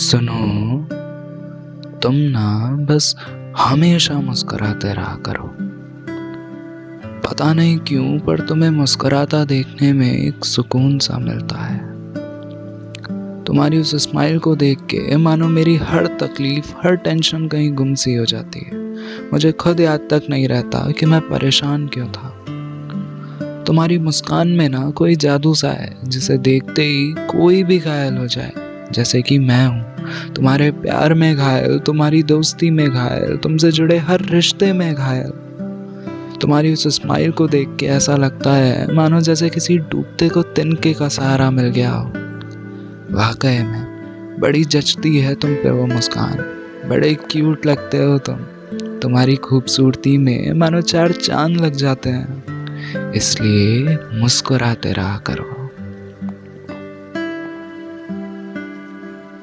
सुनो, तुम ना बस हमेशा मुस्कुराते रहा करो। पता नहीं क्यों, पर तुम्हें मुस्कुराता देखने में एक सुकून सा मिलता है। तुम्हारी उस स्माइल को देख के, मानो मेरी हर तकलीफ़, हर टेंशन कहीं गुम सी हो जाती है। मुझे खुद याद तक नहीं रहता कि मैं परेशान क्यों था। तुम्हारी मुस्कान में ना कोई जादू सा है, जिसे देखते ही कोई भी घायल हो जाए। जैसे कि मैं हूँ। तुम्हारे प्यार में घायल, तुम्हारी दोस्ती में घायल, तुमसे जुड़े हर रिश्ते में घायल। तुम्हारी उस स्माइल को देख के ऐसा लगता है, मानो जैसे किसी डूबते को तिनके का सहारा मिल गया हो। वाकई में, बड़ी जचती है तुम पे वो मुस्कान। बड़े क्यूट लगते हो तुम। तुम्हारी खूबसूरती में मानो चार चाँद लग जाते हैं। इसलिए मुस्कुराते रहा करो।